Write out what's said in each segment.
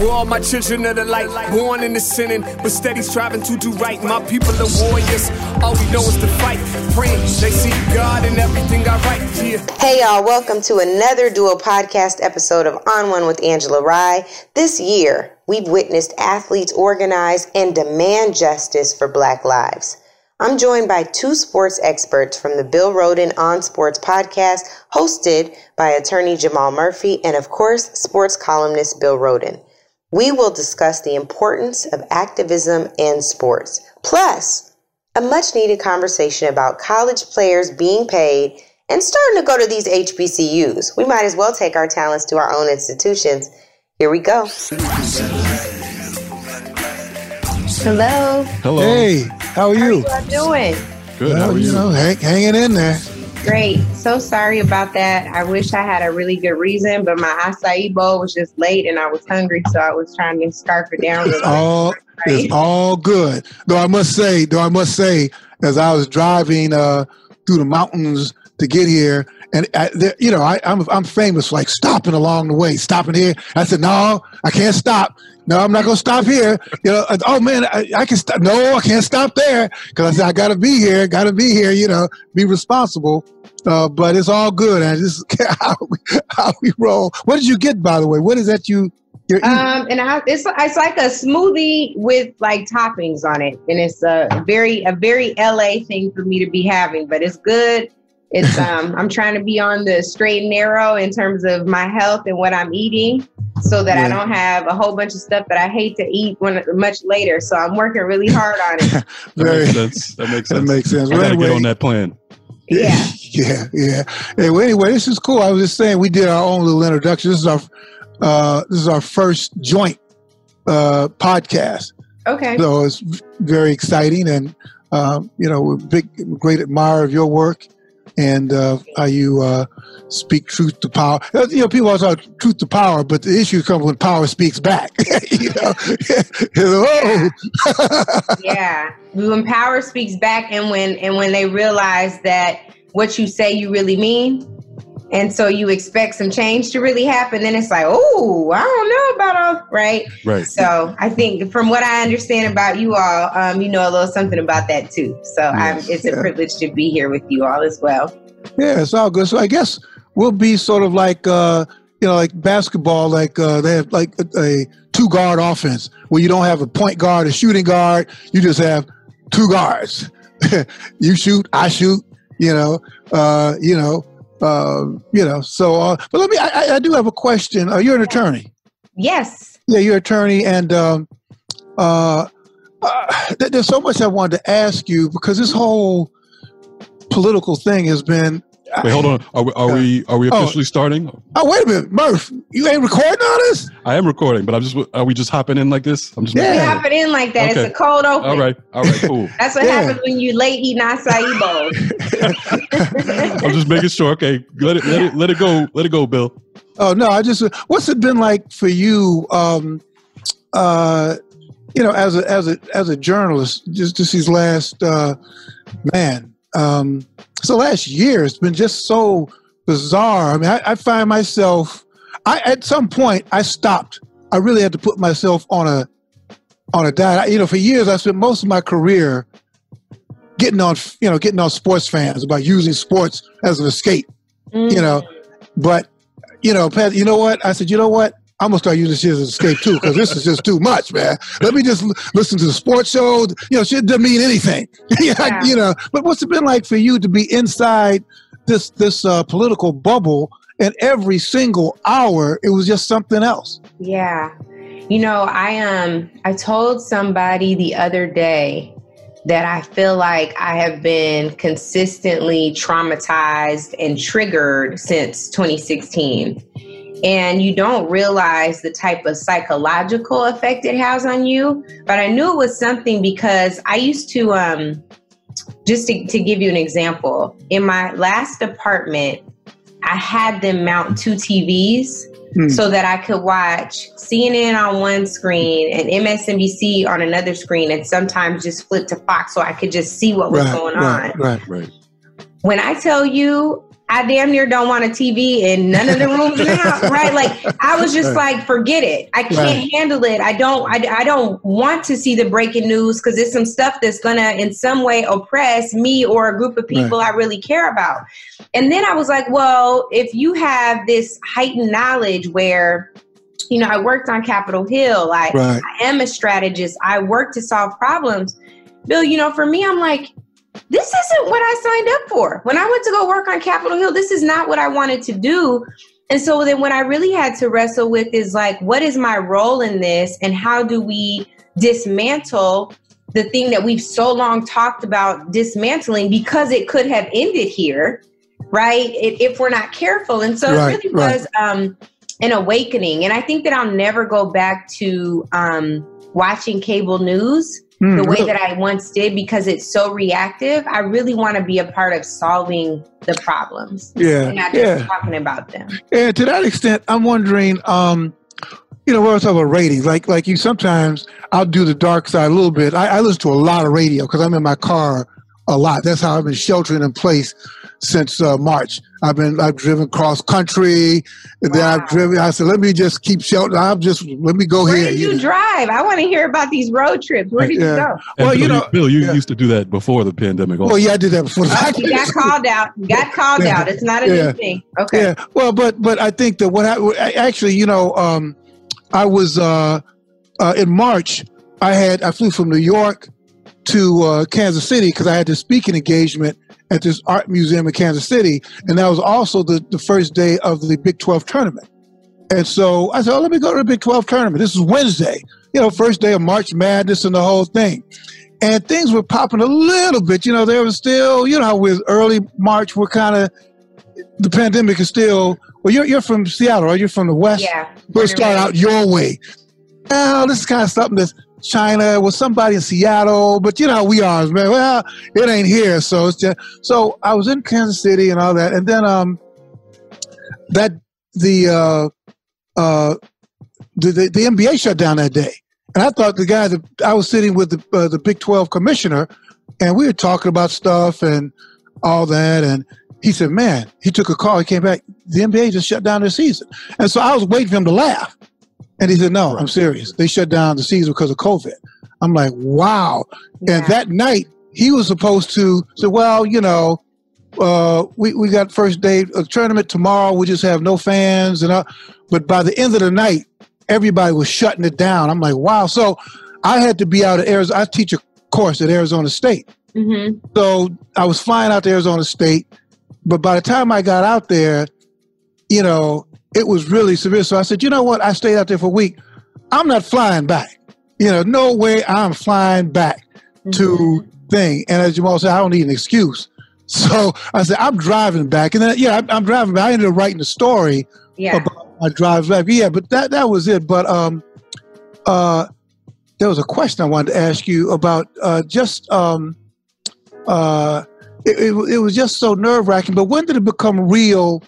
We're all my children of the light, born in the sinning, but steady striving to do right. My people are warriors. All we know is to fight, praying they see God in everything I write. Yeah. Hey y'all, welcome to another dual podcast episode of On One with Angela Rye. This year, we've witnessed athletes organize and demand justice for Black lives. I'm joined by two sports experts from the Bill Rhoden On Sports podcast, hosted by attorney Jamal Murphy and, of course, sports columnist Bill Rhoden. We will discuss the importance of activism in sports, plus a much needed conversation about college players being paid and starting to go to these HBCUs. We might as well take our talents to our own institutions. Here we go. Hello. Hello. Hey, how are you? How are you doing? Good. Well, How are you you? know, hang, hanging in there. Great. So sorry about that. I wish I had a really good reason, but my acai bowl was just late and I was hungry, so I was trying to scarf it down. It's all it's all good. Though I must say, though I must say, as I was driving uh, through the mountains to get here, and I, there, you know, I, I'm I'm famous for like stopping along the way, stopping here. I said, no, I can't stop. No, I'm not gonna stop here. You know, oh man, I, I can stop. No, I can't stop there because I said I gotta be here, gotta be here. You know, be responsible. Uh, but it's all good, and this how we, how we roll. What did you get, by the way? What is that you? Um, and I, it's it's like a smoothie with like toppings on it, and it's a very a very LA thing for me to be having, but it's good. It's um, I'm trying to be on the straight and narrow in terms of my health and what I'm eating, so that I don't have a whole bunch of stuff that I hate to eat when much later. So I'm working really hard on it. That Very- makes sense. That makes That sense. makes sense. I Well, gotta get on that plan. Yeah. yeah, yeah. Hey, well, anyway, this is cool. I was just saying we did our own little introduction. This is our uh, this is our first joint uh, podcast, Okay. so it's very exciting, and um, you know, we're big, great admirer of your work and uh, how you uh, speak truth to power. Uh, You know, people always talk truth to power, but the issue comes when power speaks back. you know, oh, yeah when power speaks back and when and when they realize that what you say you really mean and so you expect some change to really happen then it's like oh i don't know about all right Right. so i think from what i understand about you all um, you know a little something about that too so I'm, it's a Yeah. privilege to be here with you all as well Yeah, it's all good. So I guess we'll be sort of like uh, you know, like basketball, like uh, they have like a, a two guard offense where you don't have a point guard, a shooting guard. You just have two guards. you shoot, I shoot. You know, uh, you know, uh, you know. So, uh, but let me. I, I- do have a question. Uh, you're an attorney. yes Yeah, you're an attorney, and um, uh, uh, th- there's so much I wanted to ask you because this whole political thing has been. Wait, hold on. Are we are we are we Oh. officially starting? Oh, wait a minute, Murph. You ain't recording all this? I am recording, but I'm just are we just hopping in like this? I'm just Yeah. we happen in like that Okay. it's a cold open All right. All right. Cool. that's what Yeah. happens when you late eating acai bowls I'm just making sure. Okay. Let it let it let it go. Let it go, Bill. Oh no, I just. What's it been like for you? Um, uh, you know, as a as a as a journalist, just just these last uh, man. Um, so last year, it's been just so bizarre. I mean, I, I find myself. I at some point I stopped. I really had to put myself on a on a diet. I- You know, for years I spent most of my career getting on you know getting on sports fans about using sports as an escape you mm. know. But you know, Pat, you know what? I said, you know what? I'm gonna start using shit as an escape too, because this is just too much, man. Let me just l- listen to the sports show. You know, shit doesn't mean anything. Yeah, Yeah. You know, but what's it been like for you to be inside this this uh, political bubble, and every single hour it was just something else. Yeah. You know, I um I told somebody the other day that I feel like I have been consistently traumatized and triggered since 2016. And you don't realize the type of psychological effect it has on you. But I knew it was something because I used to um just to, to give you an example, in my last apartment, I had them mount two TVs Hmm. so that I could watch CNN on one screen and MSNBC on another screen, and sometimes just flip to Fox so I could just see what was right, going right, on. right. Right. When I tell you, I damn near don't want a TV in none of the rooms in the house, right? Like I was just like, forget it. I can't right. handle it. I don't. I, I don't want to see the breaking news because it's some stuff that's gonna in some way oppress me or a group of people right. I really care about. And then I was like, well, if you have this heightened knowledge where you know, I worked on Capitol Hill. I. I am a strategist. I work to solve problems. Bill, you know, for me, I'm like, this isn't what I signed up for. When I went to go work on Capitol Hill, this is not what I wanted to do. And so then what I really had to wrestle with is like, what is my role in this? And how do we dismantle the thing that we've so long talked about dismantling because it could have ended here, right? If we're not careful. And so right, it really right. was um, an awakening. And I think that I'll never go back to um, watching cable news mm, the way really? that I once did because it's so reactive. I really want to be a part of solving the problems. Yeah. And not just yeah. talking about them. And to that extent, I'm wondering, um, you know, we're talking about ratings. Like, like you sometimes I'll do the dark side a little bit. I, I listen to a lot of radio because I'm in my car a lot. That's how I've been sheltering in place since uh, March. I've been I've driven cross country, and then I've driven. I said, let me just keep sheltering. I'll just let me go Where here. Where did you, you know. drive? I want to hear about these road trips. Where did yeah. you go? And well, Bill, you know, Bill, you yeah. used to do that before the pandemic. Also. Well, yeah, I did that before. Oh, you got called out. You got called yeah. out. It's not a new thing. Okay. Yeah. Well, but but I think that what I actually, you know, um, I was uh, uh, in March. I had I flew from New York to uh, Kansas City because I had this speaking engagement at this art museum in Kansas City, and that was also the, the first day of the Big 12 tournament. And so I said, oh, let me go to the Big 12 tournament. This is Wednesday, you know, first day of March Madness and the whole thing. And things were popping a little bit. You know, there was still, you know, with early March, we're kind of, the pandemic is still, well, you're, you're from Seattle, or you're from the West. Yeah. We'll start out your way. Well, this is kind of something that's China with somebody in Seattle, but you know we are, man. Well, it ain't here, so it's just so I was in Kansas City and all that, and then um that the uh uh the the, the NBA shut down that day, and I thought the guy that I was sitting with the uh, the Big Twelve commissioner, and we were talking about stuff and all that, and he said, "Man," he took a call. He came back. The NBA just shut down their season, and so I was waiting for him to laugh. And he said, No, I'm serious. They shut down the season because of COVID. I'm like, Wow. Yeah. And that night, he was supposed to say, Well, you know, uh, we, we got first day of tournament tomorrow. We just have no fans. and uh, But by the end of the night, everybody was shutting it down. I'm like, Wow. So I had to be out of Arizona. I teach a course at Arizona State. Mm-hmm. So I was flying out to Arizona State. But by the time I got out there, you know, it was really severe. So I said, you know what? I stayed out there for a week. I'm not flying back. You know, no way I'm flying back mm-hmm. to thing. And as Jamal said, I don't need an excuse. So I said, I'm driving back. And then, yeah, I'm, I'm driving back. I ended up writing a story yeah. about my drives back. Yeah, but that, that was it. But um, uh, there was a question I wanted to ask you about uh, just, um, uh, it, it, it was just so nerve wracking. But when did it become real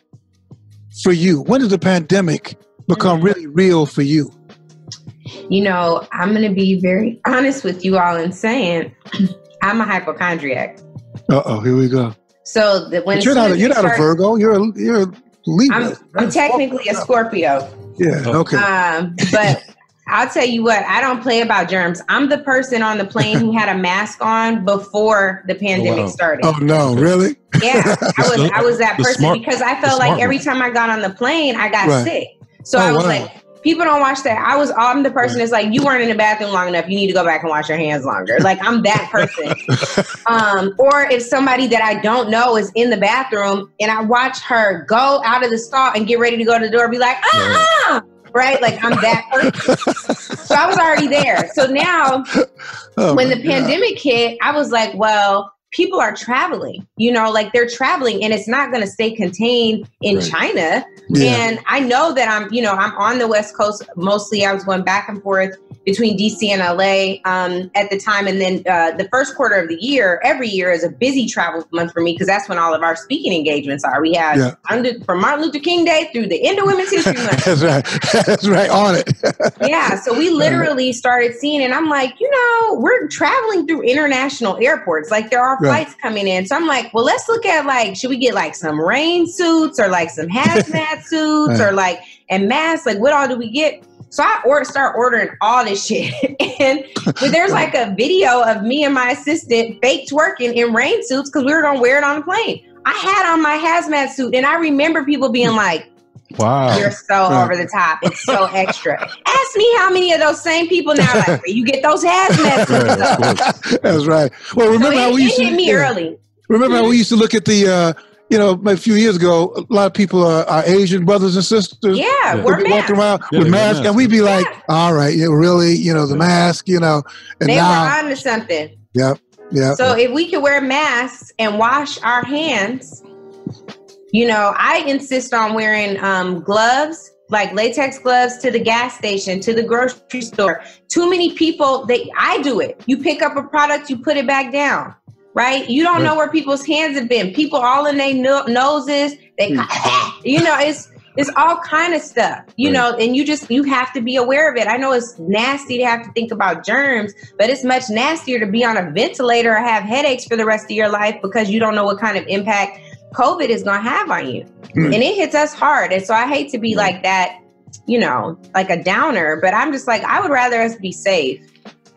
for you? When did the pandemic become mm-hmm. really real for you? You know, I'm going to be very honest with you all in saying I'm a hypochondriac. Uh oh, here we go. So that when you're not a, you're not a Virgo, you're a, you're a Libra. I'm, I'm technically a Scorpio. Yeah. Okay. Um, but I'll tell you what, I don't play about germs. I'm the person on the plane who had a mask on before the pandemic oh, wow. started. Oh no, really? Yeah, I was I was that person smart, because I felt like every time I got on the plane, I got right. sick. So oh, I was wow. like, people don't watch that. I was I'm the person right. that's like, you weren't in the bathroom long enough. You need to go back and wash your hands longer. Like I'm that person. um, or if somebody that I don't know is in the bathroom and I watch her go out of the stall and get ready to go to the door, be like, ah right? Like I'm that person. so I was already there. So now, oh when the God. pandemic hit, I was like, well, people are traveling, you know, like they're traveling and it's not going to stay contained in right. China. Yeah. And I know that I'm, you know, I'm on the West Coast mostly. I was going back and forth between DC and LA um, at the time. And then uh, the first quarter of the year, every year is a busy travel month for me because that's when all of our speaking engagements are. We have yeah. under, from Martin Luther King Day through the end of Women's History Month. that's right. That's right. On it. yeah. So we literally started seeing, and I'm like, you know, we're traveling through international airports. Like there are right. flights coming in. So I'm like, well, let's look at like, should we get like some rain suits or like some hazmat suits right. or like and masks? Like, what all do we get? So I or start ordering all this shit. and there's like a video of me and my assistant fake twerking in rain suits because we were gonna wear it on the plane. I had on my hazmat suit, and I remember people being like, Wow. You're so over the top. It's so extra. Ask me how many of those same people now like you get those hazmat suits. That's right. Well, remember so it, how we used to hit me yeah. early. Remember how we used to look at the uh, you know, a few years ago, a lot of people are, are Asian brothers and sisters. Yeah, yeah. we're walking around yeah, with masks, mask. and we'd be like, yeah. "All right, yeah, really, you know, the mask, you know." And they now, were onto something. Yep, yeah. So if we could wear masks and wash our hands, you know, I insist on wearing um, gloves, like latex gloves, to the gas station, to the grocery store. Too many people, they I do it. You pick up a product, you put it back down right? You don't know where people's hands have been. People all in their no- noses. They, hmm. you know, it's it's all kind of stuff, you right. know, and you just you have to be aware of it. I know it's nasty to have to think about germs, but it's much nastier to be on a ventilator or have headaches for the rest of your life because you don't know what kind of impact COVID is going to have on you, mm. and it hits us hard. And so I hate to be like that, you know, like a downer, but I'm just like I would rather us be safe.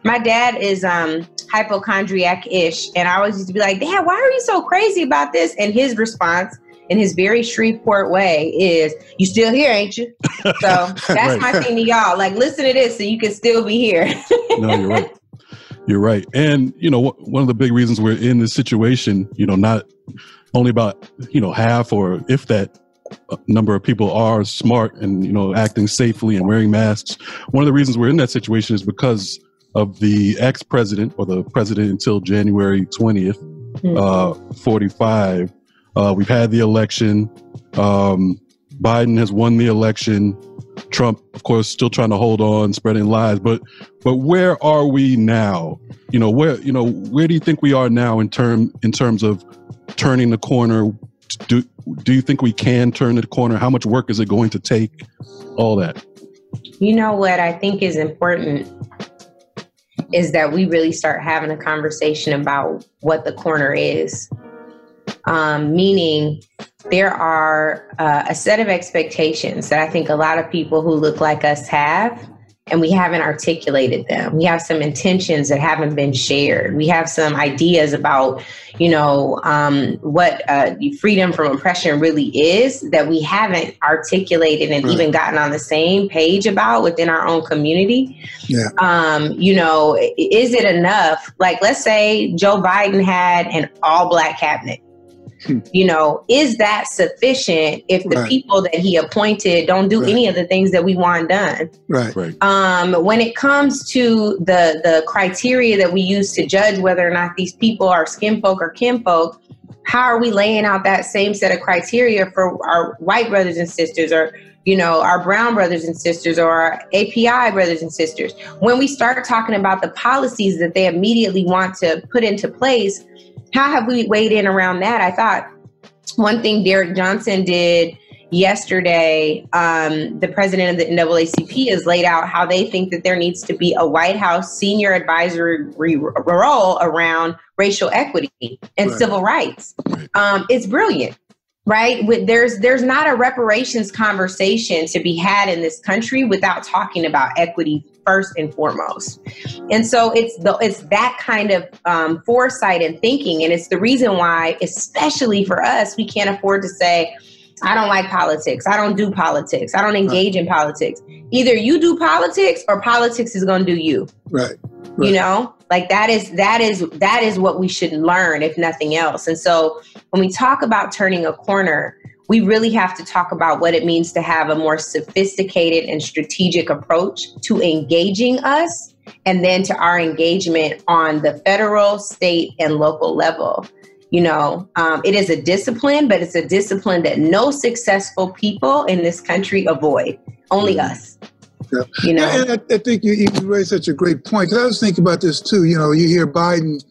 My dad is um hypochondriac ish. And I always used to be like, Dad, why are you so crazy about this? And his response, in his very Shreveport way, is, You still here, ain't you? So that's right. my thing to y'all. Like, listen to this so you can still be here. no, you're right. You're right. And, you know, one of the big reasons we're in this situation, you know, not only about, you know, half or if that uh, number of people are smart and, you know, acting safely and wearing masks. One of the reasons we're in that situation is because of the ex president or the president until January 20th, mm-hmm. uh, 45. Uh, we've had the election. Um, Biden has won the election. Trump, of course, still trying to hold on, spreading lies. But but where are we now? You know where you know where do you think we are now in term in terms of turning the corner? Do do you think we can turn the corner? How much work is it going to take? All that. You know what I think is important is that we really start having a conversation about what the corner is. Um, meaning, there are uh, a set of expectations that I think a lot of people who look like us have and we haven't articulated them. We have some intentions that haven't been shared. We have some ideas about, you know, um, what uh, freedom from oppression really is that we haven't articulated and right. even gotten on the same page about within our own community. Yeah. Um, you know, is it enough? Like, let's say Joe Biden had an all black cabinet you know, is that sufficient if the right. people that he appointed don't do right. any of the things that we want done? Right. right. Um, when it comes to the the criteria that we use to judge whether or not these people are skin folk or kinfolk, how are we laying out that same set of criteria for our white brothers and sisters or you know, our brown brothers and sisters or our API brothers and sisters. When we start talking about the policies that they immediately want to put into place, how have we weighed in around that? I thought one thing Derrick Johnson did yesterday, um, the president of the NAACP has laid out how they think that there needs to be a White House senior advisory role around racial equity and right. civil rights. Um, it's brilliant right with there's there's not a reparations conversation to be had in this country without talking about equity first and foremost. And so it's the it's that kind of um, foresight and thinking and it's the reason why especially for us we can't afford to say i don't like politics. I don't do politics. I don't engage in politics. Either you do politics or politics is going to do you. Right. Right. you know? Like that is that is that is what we should learn if nothing else. And so when we talk about turning a corner we really have to talk about what it means to have a more sophisticated and strategic approach to engaging us and then to our engagement on the federal state and local level you know um, it is a discipline but it's a discipline that no successful people in this country avoid only mm-hmm. us yeah. You know, and I, I think you, you raised such a great point. Because I was thinking about this too. You know, you hear Biden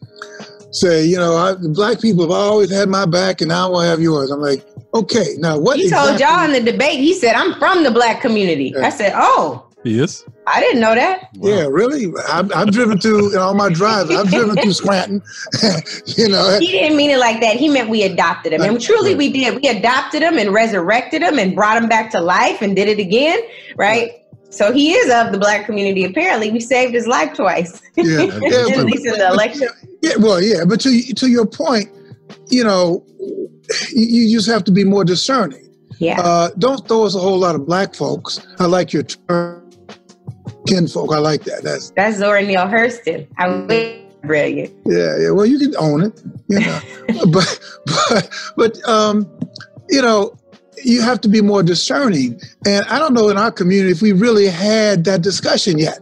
say, you know, I, black people have always had my back, and now I have yours. I'm like, okay, now what? He exactly? told y'all in the debate. He said, "I'm from the black community." Yeah. I said, "Oh." He is. I didn't know that. Wow. Yeah, really. I've, I've driven through in all my drives. I've driven through Scranton. you know, he didn't mean it like that. He meant we adopted him, and truly we did. We adopted him and resurrected him and brought him back to life and did it again, right? So he is of the black community. Apparently, we saved his life twice. Yeah, yeah at least in the election. Yeah, well, yeah, but to to your point, you know, you, you just have to be more discerning. Yeah. Uh, don't throw us a whole lot of black folks. I like your term, kinfolk. I like that. That's that's Zora Neale Hurston. I brilliant. Yeah, yeah. Well, you can own it, you know. but but but um, you know, you have to be more discerning. And I don't know in our community if we really had that discussion yet.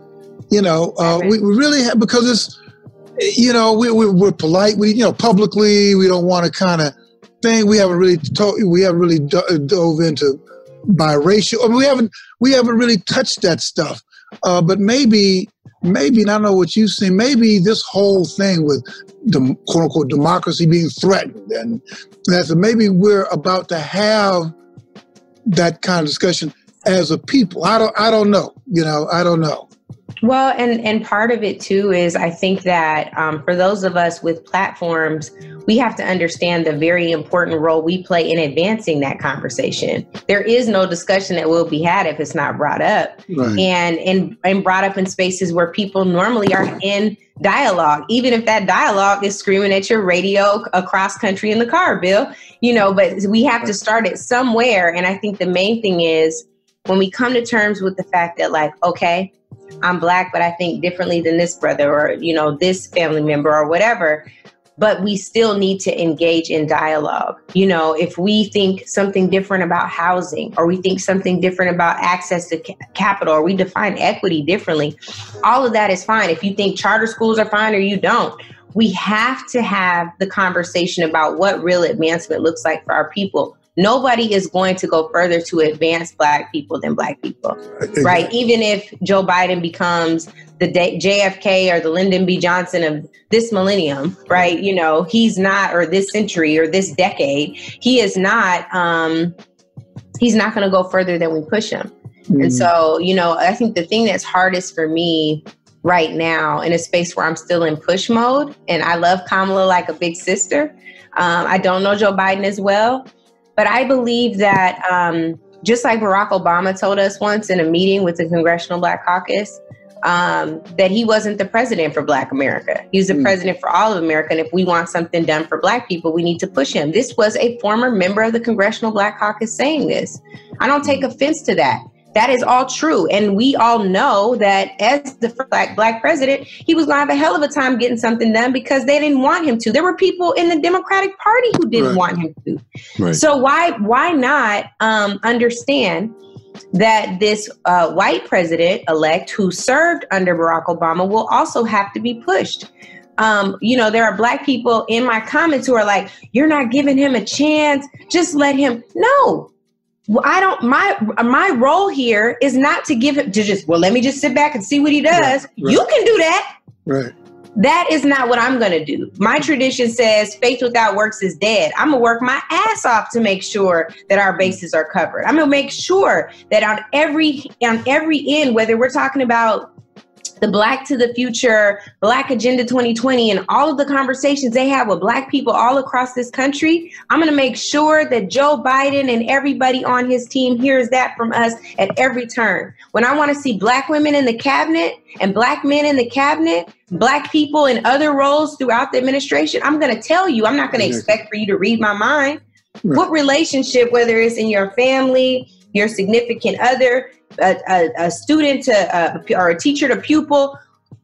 You know, uh, we, we really have because it's you know we, we we're polite. We you know publicly we don't want to kind of thing we haven't really to- we haven't really do- dove into biracial. I mean, we haven't we haven't really touched that stuff. Uh, but maybe maybe and I don't know what you've seen. Maybe this whole thing with the quote unquote democracy being threatened, and that's maybe we're about to have that kind of discussion as a people. I don't I don't know. You know, I don't know. Well, and and part of it too is I think that um, for those of us with platforms, we have to understand the very important role we play in advancing that conversation. There is no discussion that will be had if it's not brought up, right. and and and brought up in spaces where people normally are in dialogue, even if that dialogue is screaming at your radio across country in the car, Bill. You know, but we have to start it somewhere, and I think the main thing is when we come to terms with the fact that, like, okay I'm black, but I think differently than this brother or, you know, this family member or whatever. But we still need to engage in dialogue. You know, if we think something different about housing or we think something different about access to ca- capital or we define equity differently, all of that is fine. If you think charter schools are fine or you don't, we have to have the conversation about what real advancement looks like for our people nobody is going to go further to advance black people than black people right? Even if joe biden becomes the jfk or the lyndon b. Johnson of this millennium right? You know he's not or this century or this decade he is not um he's not going to go further than we push him. Mm. and so you know i think the thing that's hardest for me right now in a space where i'm still in push mode and i love kamala like a big sister um, i don't know joe biden as well but I believe that um, just like Barack Obama told us once in a meeting with the Congressional Black Caucus, um, that he wasn't the president for Black America. He was the mm. president for all of America. And if we want something done for Black people, we need to push him. This was a former member of the Congressional Black Caucus saying this. I don't take offense to that. That is all true. And we all know that as the black, black president, he was going to have a hell of a time getting something done because they didn't want him to. There were people in the Democratic Party who didn't right. want him to. Right. So why why not um, understand that this uh, white president elect who served under Barack Obama will also have to be pushed? Um, you know, there are black people in my comments who are like, "You're not giving him a chance. Just let him." No, well, I don't my my role here is not to give him to just well let me just sit back and see what he does. Right, right. You can do that. Right. That is not what I'm going to do. My tradition says faith without works is dead. I'm going to work my ass off to make sure that our bases are covered. I'm going to make sure that on every on every end whether we're talking about the Black to the Future, Black Agenda 2020, and all of the conversations they have with Black people all across this country, I'm going to make sure that Joe Biden and everybody on his team hears that from us at every turn. When I want to see Black women in the cabinet and Black men in the cabinet, Black people in other roles throughout the administration, I'm going to tell you, I'm not going to expect for you to read my mind. What relationship, whether it's in your family, your significant other, a, a, a student to a, or a teacher to pupil,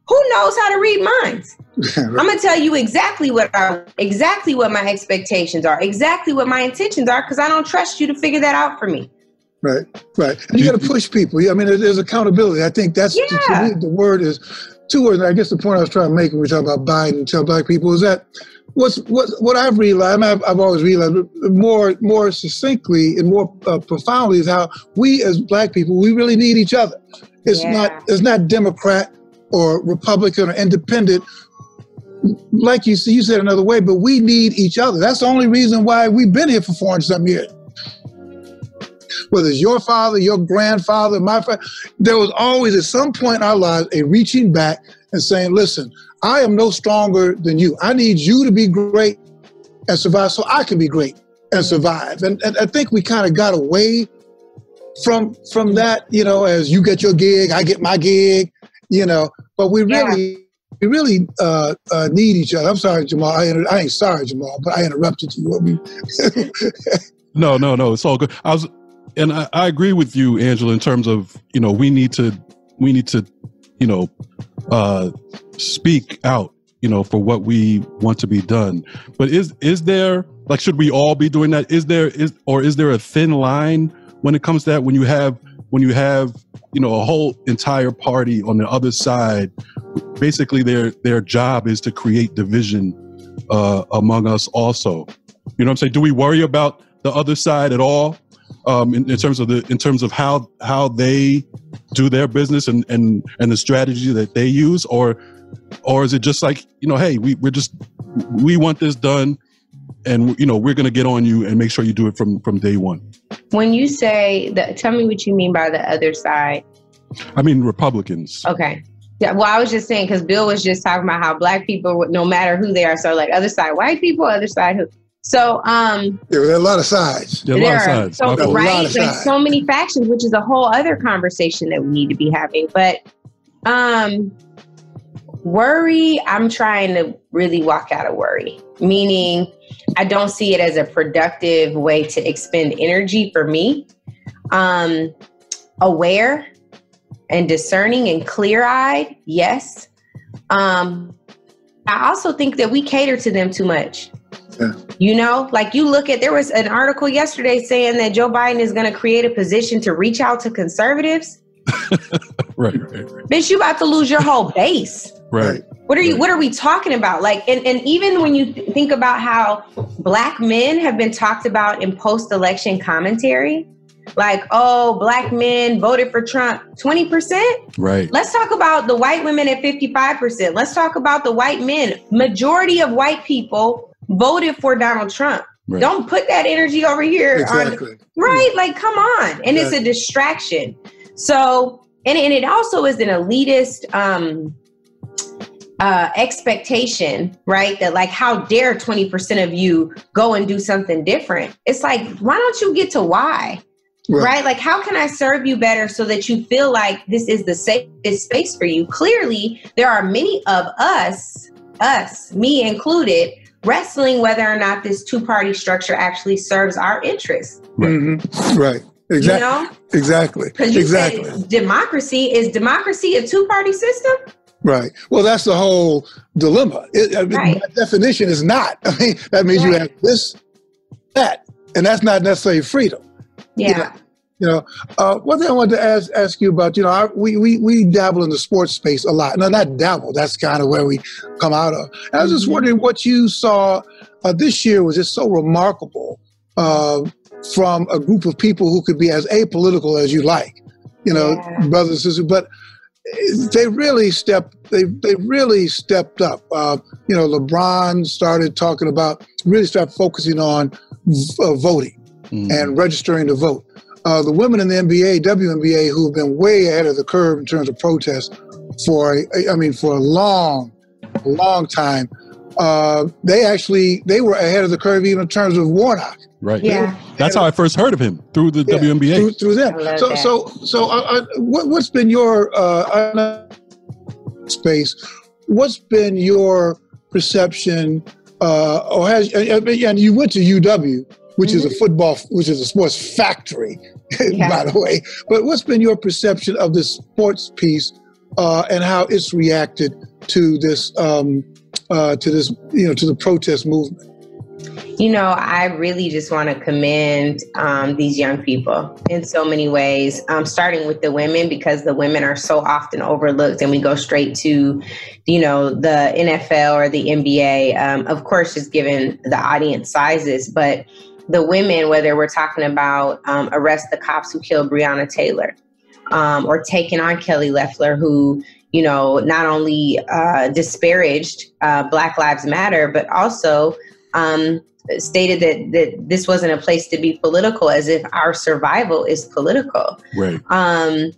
who knows how to read minds? I'm gonna tell you exactly what are exactly what my expectations are, exactly what my intentions are, because I don't trust you to figure that out for me. Right, right. And you got to push people. Yeah, I mean, there's accountability. I think that's yeah. me, the word is two words. I guess the point I was trying to make when we talk about Biden and tell black people is that what's what what I've realized, I've, I've always realized more more succinctly and more uh, profoundly is how we as Black people we really need each other. It's yeah. not it's not Democrat or Republican or Independent. Like you see, you said another way, but we need each other. That's the only reason why we've been here for four and some years. whether it's your father, your grandfather, my father, there was always at some point in our lives a reaching back and saying, listen, I am no stronger than you. I need you to be great and survive so I can be great and survive. And, and I think we kind of got away from from that, you know, as you get your gig, I get my gig, you know, but we really yeah. we really uh, uh, need each other. I'm sorry, Jamal. I, inter- I ain't sorry, Jamal, but I interrupted you. no, no, no. It's all good. I was, and I, I agree with you, Angela, in terms of you know we need to we need to you know uh, speak out you know for what we want to be done. But is is there like should we all be doing that? Is there is or is there a thin line when it comes to that? When you have when you have you know a whole entire party on the other side basically their their job is to create division uh, among us also. You know what i'm saying? Do we worry about the other side at all um, in, in, terms of the in terms of how how they do their business and and and the strategy that they use or or is it just like you know hey we, we're just we want this done and you know we're going to get on you and make sure you do it from from day one? When you say that tell me what you mean by the other side. I mean republicans. Okay. Yeah, well, I was just saying because Bill was just talking about how black people, no matter who they are, so like other side white people, other side who. So um, there are a lot of sides. There, there are sides. So, right, there's so many factions, which is a whole other conversation that we need to be having. But um, Worry, I'm trying to really walk out of worry, meaning I don't see it as a productive way to expend energy for me. Um, aware and discerning and clear eyed, yes. Um, I also think that we cater to them too much. Yeah. You know, like you look at there was an article yesterday saying that Joe Biden is going to create a position to reach out to conservatives. right, right, right. Bitch, you about to lose your whole base. Right. What are you what are we talking about? Like and, and even when you think about how black men have been talked about in post-election commentary, like, oh, black men voted for Trump 20%. Right. Let's talk about the white women at 55%. Let's talk about the white men. Majority of white people voted for Donald Trump. Right. Don't put that energy over here. Exactly. On, right? Like, come on. And exactly. it's a distraction. So, and, and it also is an elitist um, uh, expectation, right? That like, how dare 20% of you go and do something different? It's like, why don't you get to why? Right. right. Like, how can I serve you better so that you feel like this is the safest space for you? Clearly, there are many of us, us, me included, wrestling whether or not this two party structure actually serves our interests. Right. Mm-hmm. Right. Exactly. You know? Exactly. Because you exactly. said democracy is democracy a two party system? Right. Well, that's the whole dilemma. It, I mean, right. definition is not. I mean, that means right. you have this, that, and that's not necessarily freedom. Yeah. You know, you know uh, one thing I wanted to ask ask you about. You know, our, we we we dabble in the sports space a lot. No, not dabble. That's kind of where we come out of. And I was just mm-hmm. wondering what you saw uh, this year was just so remarkable uh, from a group of people who could be as apolitical as you like. You know, yeah. brothers and sisters, but they really stepped they they really stepped up. Uh, you know, LeBron started talking about really started focusing on uh, voting mm. and registering to vote. Uh, the women in the NBA, WNBA, who have been way ahead of the curve in terms of protests for I mean for a long, long time. Uh, they actually they were ahead of the curve even in terms of Warnock. Right. Yeah. That's how I first heard of him through the yeah, WNBA. Through, through them. So, that. so, so, uh, uh, what, has been your uh, space? What's been your perception, uh, or has and you went to UW, which mm-hmm. is a mm-hmm. football, which is a sports factory, yeah. by the way. But what's been your perception of this sports piece uh, and how it's reacted to this, um, uh, to this, you know, to the protest movement? You know, I really just want to commend um, these young people in so many ways, um, starting with the women, because the women are so often overlooked and we go straight to, you know, the NFL or the NBA. Um, of course, just given the audience sizes, but the women, whether we're talking about um, arrest the cops who killed Breonna Taylor um, or taking on Kelly Loeffler, who, you know, not only uh, disparaged uh, Black Lives Matter, but also um, stated that that this wasn't a place to be political, as if our survival is political. Right. Um,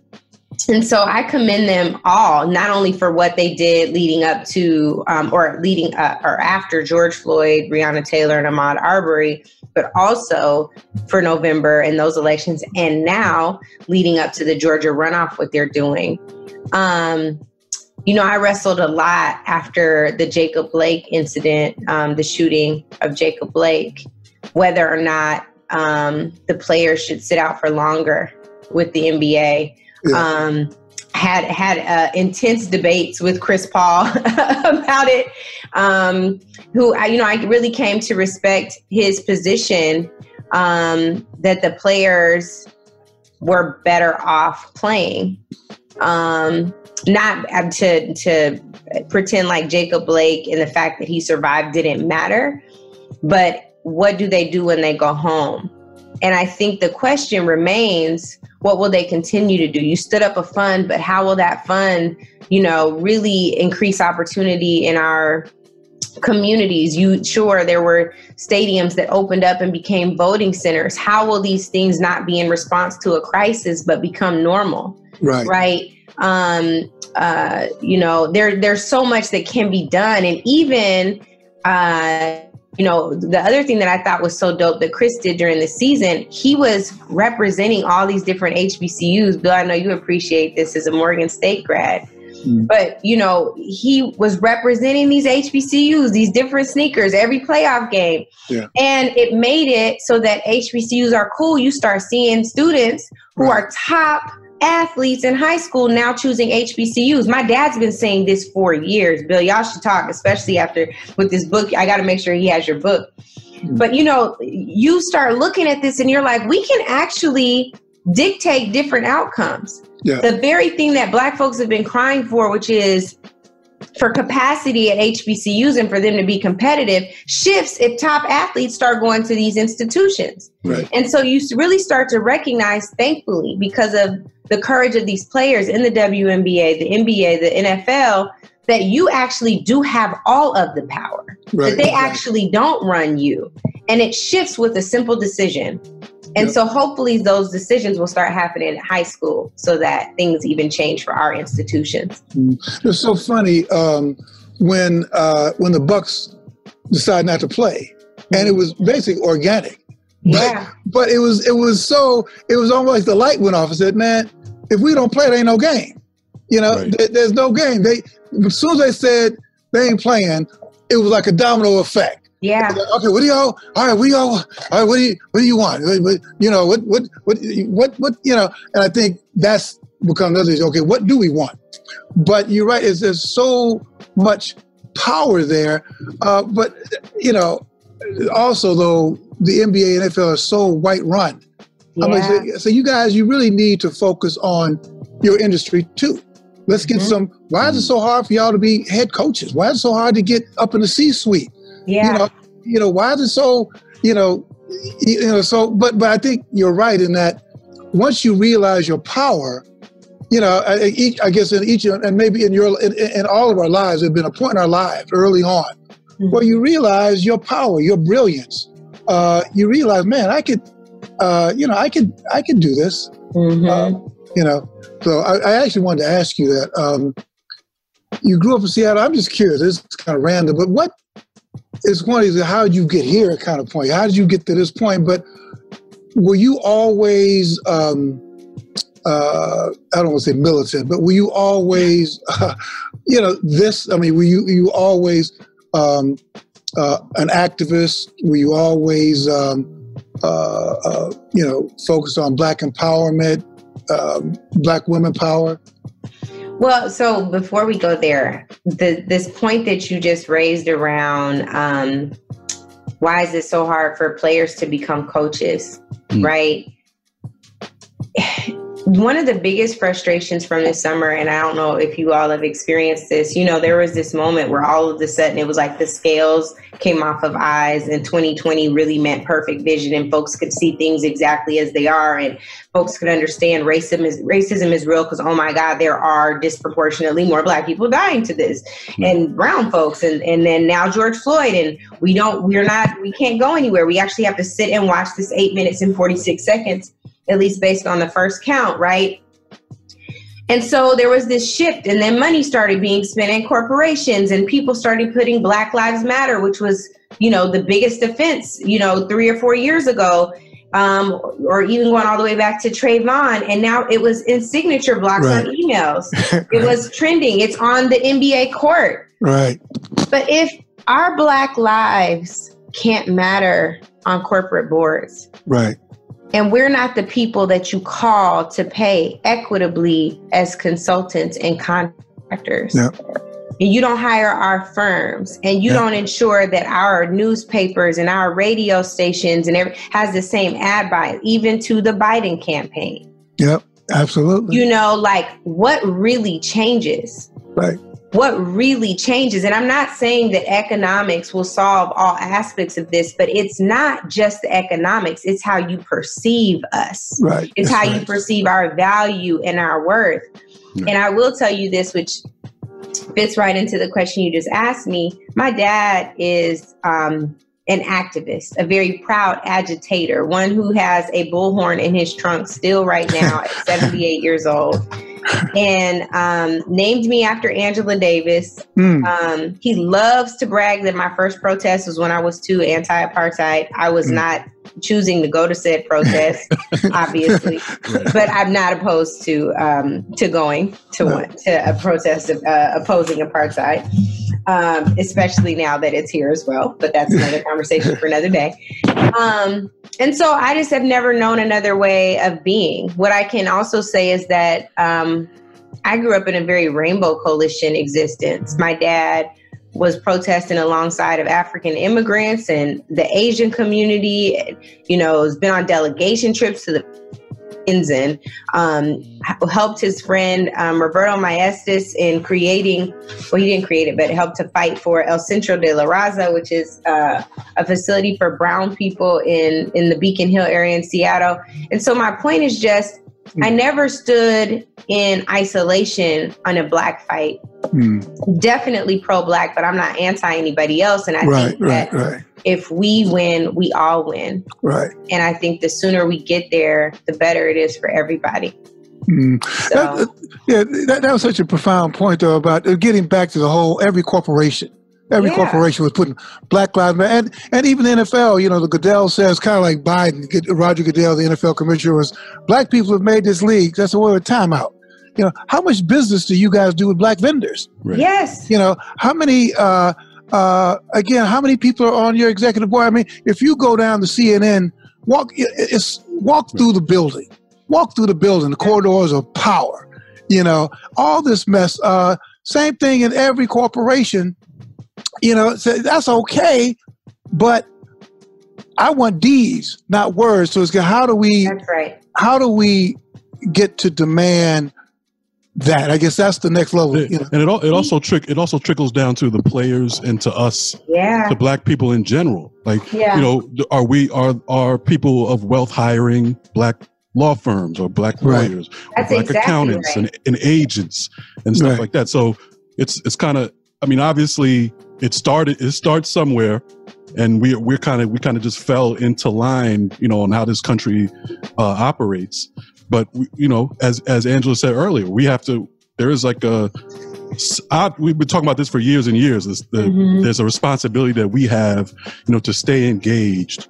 and so I commend them all, not only for what they did leading up to um, or leading uh, or after George Floyd, Breonna Taylor, and Ahmaud Arbery, but also for November and those elections, and now leading up to the Georgia runoff, what they're doing. Um, you know, I wrestled a lot after the Jacob Blake incident, um, the shooting of Jacob Blake, whether or not um, the players should sit out for longer with the NBA. Yeah. Um, had had uh, intense debates with Chris Paul about it. Um, who I, you know, I really came to respect his position um, that the players were better off playing. Um, not uh, to to pretend like Jacob Blake and the fact that he survived didn't matter, but what do they do when they go home? And I think the question remains what will they continue to do? You stood up a fund, but how will that fund, you know, really increase opportunity in our communities? You sure there were stadiums that opened up and became voting centers. How will these things not be in response to a crisis but become normal? Right. Right. Um, uh, you know, there there's so much that can be done, and even uh, you know, the other thing that I thought was so dope that Chris did during the season, he was representing all these different HBCUs. Bill, I know you appreciate this as a Morgan State grad. Mm. But you know, he was representing these HBCUs, these different sneakers, every playoff game, yeah. and it made it so that HBCUs are cool. You start seeing students who right. are top athletes in high school now choosing HBCUs. My dad's been saying this for years. Bill, y'all should talk, especially after with this book. I got to make sure he has your book. Mm-hmm. But you know, you start looking at this and you're like, we can actually dictate different outcomes. Yeah. The very thing that black folks have been crying for, which is for capacity at HBCUs and for them to be competitive shifts if top athletes start going to these institutions. Right. And so you really start to recognize, thankfully, because of the courage of these players in the WNBA, the NBA, the NFL, that you actually do have all of the power. Right. That they actually don't run you. And it shifts with a simple decision. And yep. so hopefully those decisions will start happening in high school so that things even change for our institutions. Mm-hmm. It's so funny um, when uh, when the Bucks decided not to play, and it was basically organic. Yeah. But, but it was it was so it was almost like the light went off and said, "Man, if we don't play, there ain't no game." You know, right. th- there's no game. They as soon as they said they ain't playing, it was like a domino effect. Yeah. Okay. What do y'all? All right. What do y'all? All right. What do you? What do you want? What, you know. What? What? What? What? What? You know. And I think that's become another. Okay. What do we want? But you're right. Is there's so much power there. Uh, but you know, also though the NBA and NFL are so white run. Yeah. Mean, so, so you guys, you really need to focus on your industry too. Let's get mm-hmm. some. Why is it so hard for y'all to be head coaches? Why is it so hard to get up in the C-suite? Yeah. You know, you know, why is it so, you know, you know, so, but, but I think you're right in that once you realize your power, you know, I, each, I guess in each, and maybe in your, in, in all of our lives, there's been a point in our lives early on mm-hmm. where you realize your power, your brilliance. Uh, you realize, man, I could, uh, you know, I could, I could do this. Mm-hmm. Uh, you know, so I, I, actually wanted to ask you that. Um, you grew up in Seattle. I'm just curious. This is kind of random, but what it's one is how did you get here kind of point. How did you get to this point? But were you always um, uh, I don't want to say militant, but were you always, uh, you know, this? I mean, were you you always um, uh, an activist? Were you always, um, uh, uh, you know, focused on black empowerment, um, black women power? Well, so before we go there, the this point that you just raised around um, why is it so hard for players to become coaches, mm. right? One of the biggest frustrations from this summer, and I don't know if you all have experienced this, you know, there was this moment where all of a sudden it was like the scales came off of eyes, and 2020 really meant perfect vision, and folks could see things exactly as they are, and folks could understand racism is racism is real because oh my God, there are disproportionately more black people dying to this, mm-hmm. and brown folks, and and then now George Floyd, and we don't, we're not, we can't go anywhere. We actually have to sit and watch this eight minutes and 46 seconds at least based on the first count, right? And so there was this shift, and then money started being spent in corporations, and people started putting Black Lives Matter, which was, you know, the biggest offense, you know, three or four years ago, um, or even going all the way back to Trayvon. And now it was in signature blocks right. on emails. It was trending. It's on the NBA court. Right. But if our Black lives can't matter on corporate boards, right and we're not the people that you call to pay equitably as consultants and contractors. Yeah. And you don't hire our firms and you don't ensure that our newspapers and our radio stations and every has the same ad buy, even to the Biden campaign. Yep, absolutely. You know, like what really changes? Right what really changes. And I'm not saying that economics will solve all aspects of this, but it's not just the economics, it's how you perceive us. Right. It's how right. you perceive our value and our worth. And I will tell you this, which fits right into the question you just asked me. My dad is um, an activist, a very proud agitator, one who has a bullhorn in his trunk still right now at 78 years old and um, named me after Angela Davis. Mm. Um, he loves to brag that my first protest was when I was two anti apartheid. I was mm. not choosing to go to said protest, obviously, but I'm not opposed to um, to going to one to a protest of, uh, opposing apartheid um, especially now that it's here as well. But that's another conversation for another day. Um, and so I just have never known another way of being. What I can also say is that um, I grew up in a very rainbow coalition existence. My dad was protesting alongside of African immigrants and the Asian community. You know, has been on delegation trips to the and um, helped his friend um, Roberto Maestas in creating, well, he didn't create it, but helped to fight for El Centro de la Raza, which is uh, a facility for brown people in, in the Beacon Hill area in Seattle. And so my point is just, I hmm. never stood in isolation on a black fight. Mm. Definitely pro black, but I'm not anti anybody else. And I right, think that right, right if we win, we all win. Right. And I think the sooner we get there, the better it is for everybody. Mm. So, that, yeah, that, that, was such a profound point, though, about getting back to the whole every corporation. Every yeah. corporation was putting Black Lives Matter, and, and even the NFL. You know, the Goodell says kind of like Biden. Roger Goodell, the NFL commissioner, was black people have made this league. That's a word of timeout. You know, how much business do you guys do with black vendors? Right. Yes. You know, how many uh, uh, again, how many people are on your executive board? I mean, if you go down to CNN, walk it's walk through the building, walk through the building, the corridors of power. You know, all this mess. Uh, same thing in every corporation. You know, so that's okay, but I want deeds, not words. So it's how do we? That's right. How do we get to demand that. I guess that's the next level. you know? And it it also trick it also trickles down to the players and to us, yeah, to black people in general. Like, yeah. you know, are we are are people of wealth hiring black law firms or black lawyers, right. or black exactly accountants right. and, and agents and stuff right. like that. So it's it's kind of I mean, obviously it started it starts somewhere and we we're kind of we kind of just fell into line, you know, on how this country uh, operates. But you know, as as Angela said earlier, we have to. There is like a. I, we've been talking about this for years and years. The, mm-hmm. There's a responsibility that we have, you know, to stay engaged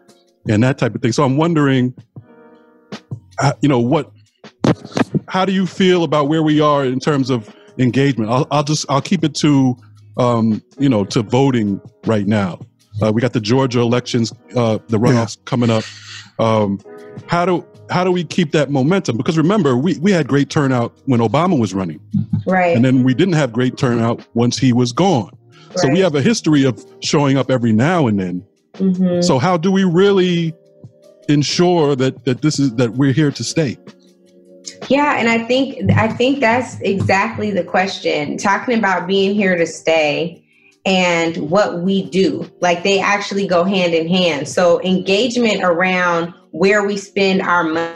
and that type of thing. So I'm wondering, uh, you know, what, how do you feel about where we are in terms of engagement? I'll, I'll just, I'll keep it to, um, you know, to voting right now. Uh, we got the Georgia elections, uh, the runoffs yeah. coming up. Um, how do how do we keep that momentum? Because remember, we, we had great turnout when Obama was running. Right. And then we didn't have great turnout once he was gone. Right. So we have a history of showing up every now and then. Mm-hmm. So how do we really ensure that that this is that we're here to stay? Yeah, and I think I think that's exactly the question. Talking about being here to stay and what we do. Like they actually go hand in hand. So engagement around where we spend our money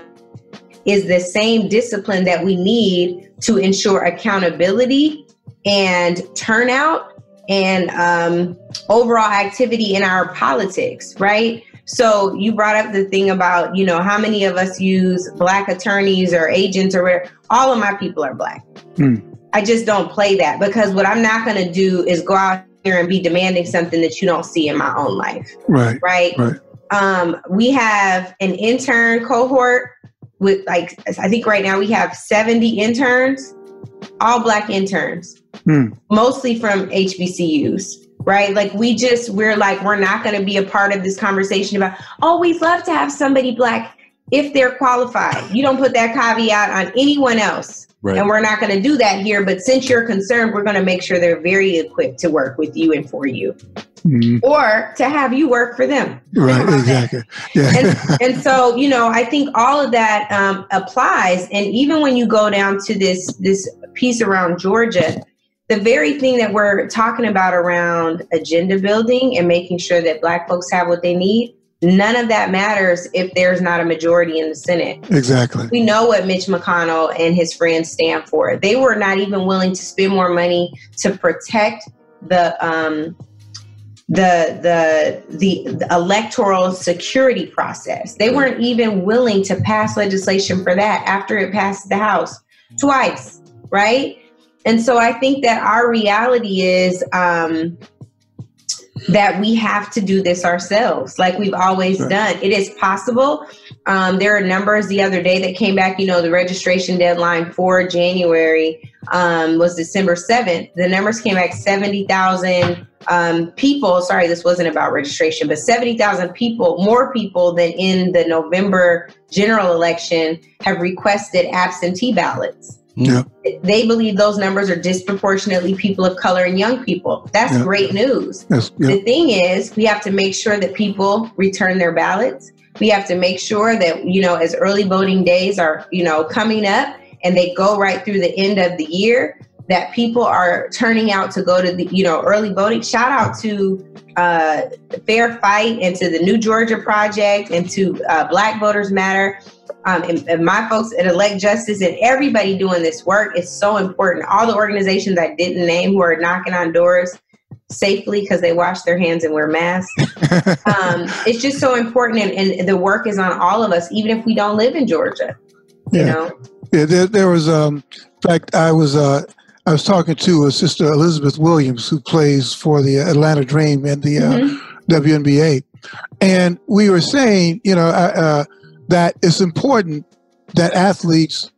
is the same discipline that we need to ensure accountability and turnout and um, overall activity in our politics, right? So you brought up the thing about, you know, how many of us use black attorneys or agents or where all of my people are black. Mm. I just don't play that because what I'm not going to do is go out here and be demanding something that you don't see in my own life. Right. Right. Right. Um, we have an intern cohort with like I think right now we have 70 interns, all black interns, mm. mostly from HBCUs right? Like we just we're like we're not going to be a part of this conversation about oh we'd love to have somebody black if they're qualified. You don't put that caveat on anyone else. Right. And we're not going to do that here. But since you're concerned, we're going to make sure they're very equipped to work with you and for you. Mm-hmm. Or to have you work for them. Right, exactly. Yeah. And, and, so, you know, I think all of that um, applies. And even when you go down to this this piece around Georgia, the very thing that we're talking about around agenda building and making sure that black folks have what they need none of that matters if there's not a majority in the senate exactly we know what mitch mcconnell and his friends stand for they were not even willing to spend more money to protect the um, the, the the the electoral security process. They weren't even willing to pass legislation for that after it passed the House twice, right? And so I think that our reality is um, that we have to do this ourselves, like we've always right. done. It is possible. Um, there are numbers the other day that came back. You know, the registration deadline for January um, was December 7th. The numbers came back 70,000 um, people. Sorry, this wasn't about registration, but 70,000 people, more people than in the November general election, have requested absentee ballots. Yeah. They believe those numbers are disproportionately people of color and young people. That's yeah. great news. Yes. Yeah. The thing is, we have to make sure that people return their ballots. We have to make sure that, you know, as early voting days are, you know, coming up and they go right through the end of the year, that people are turning out to go to the, you know, early voting. Shout out to uh, Fair Fight and to the New Georgia Project and to uh, Black Voters Matter um, and, and, my folks at Elect Justice and everybody doing this work is so important. All the organizations I didn't name who are knocking on doors safely because they wash their hands and wear masks. um, it's just so important, and, and, the work is on all of us, even if we don't live in Georgia. You yeah. know. Yeah, there, there was. Um, in fact, I was. Uh, I was talking to a sister Elizabeth Williams who plays for the Atlanta Dream and the uh, mm-hmm. WNBA, and we were saying, you know, uh, that it's important that athletes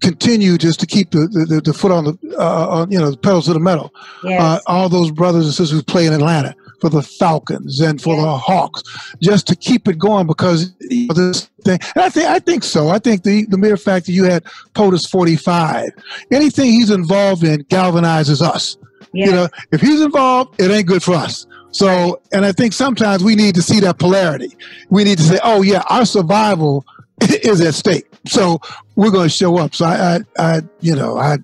continue just to keep the, the, the foot on the uh, on, you know the pedals to the metal. Yes. Uh, all those brothers and sisters who play in Atlanta for the Falcons and for the Hawks, just to keep it going because you know, this thing. And I think I think so. I think the the mere fact that you had POTUS forty five, anything he's involved in galvanizes us. Yes. You know, if he's involved, it ain't good for us. So, and I think sometimes we need to see that polarity. We need to say, oh, yeah, our survival is at stake. So we're going to show up. So I, I, I you know, I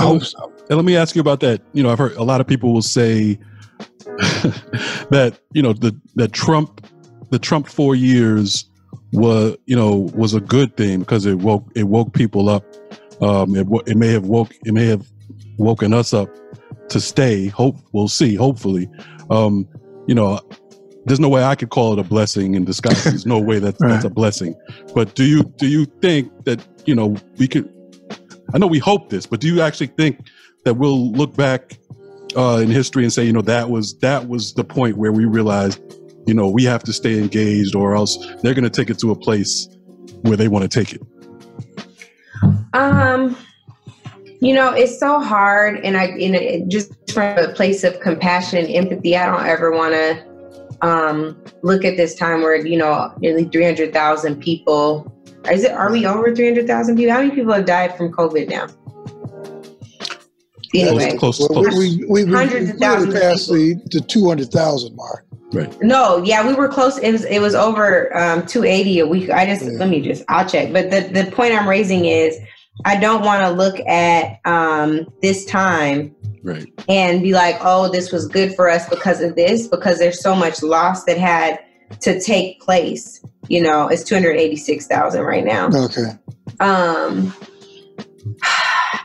hope so. And let me ask you about that. You know, I've heard a lot of people will say that, you know, the, that Trump, the Trump four years was, you know, was a good thing because it woke, it woke people up. Um, it, it may have woke, it may have woken us up to stay. Hope we'll see. Hopefully, um, you know, there's no way I could call it a blessing in disguise. There's no way that that's a blessing. But do you do you think that you know we could? I know we hope this, but do you actually think that we'll look back uh, in history and say, you know, that was that was the point where we realized, you know, we have to stay engaged, or else they're going to take it to a place where they want to take it. Um, you know, it's so hard, and I, you know, just from a place of compassion and empathy, I don't ever want to um, look at this time where you know nearly three hundred thousand people. Is it? Are we over three hundred thousand people? How many people have died from COVID now? Anyway, close, close, close. we, we, we, hundreds we, of thousands. Past the, the two hundred thousand mark. Right. No, yeah, we were close. It was it was over um, 280 a week. I just Yeah. let me just I'll check. But the the point I'm raising is I don't want to look at um, this time Right. and be like, oh, this was good for us because of this, because there's so much loss that had to take place. You know, it's 286,000 right now. Okay. Um,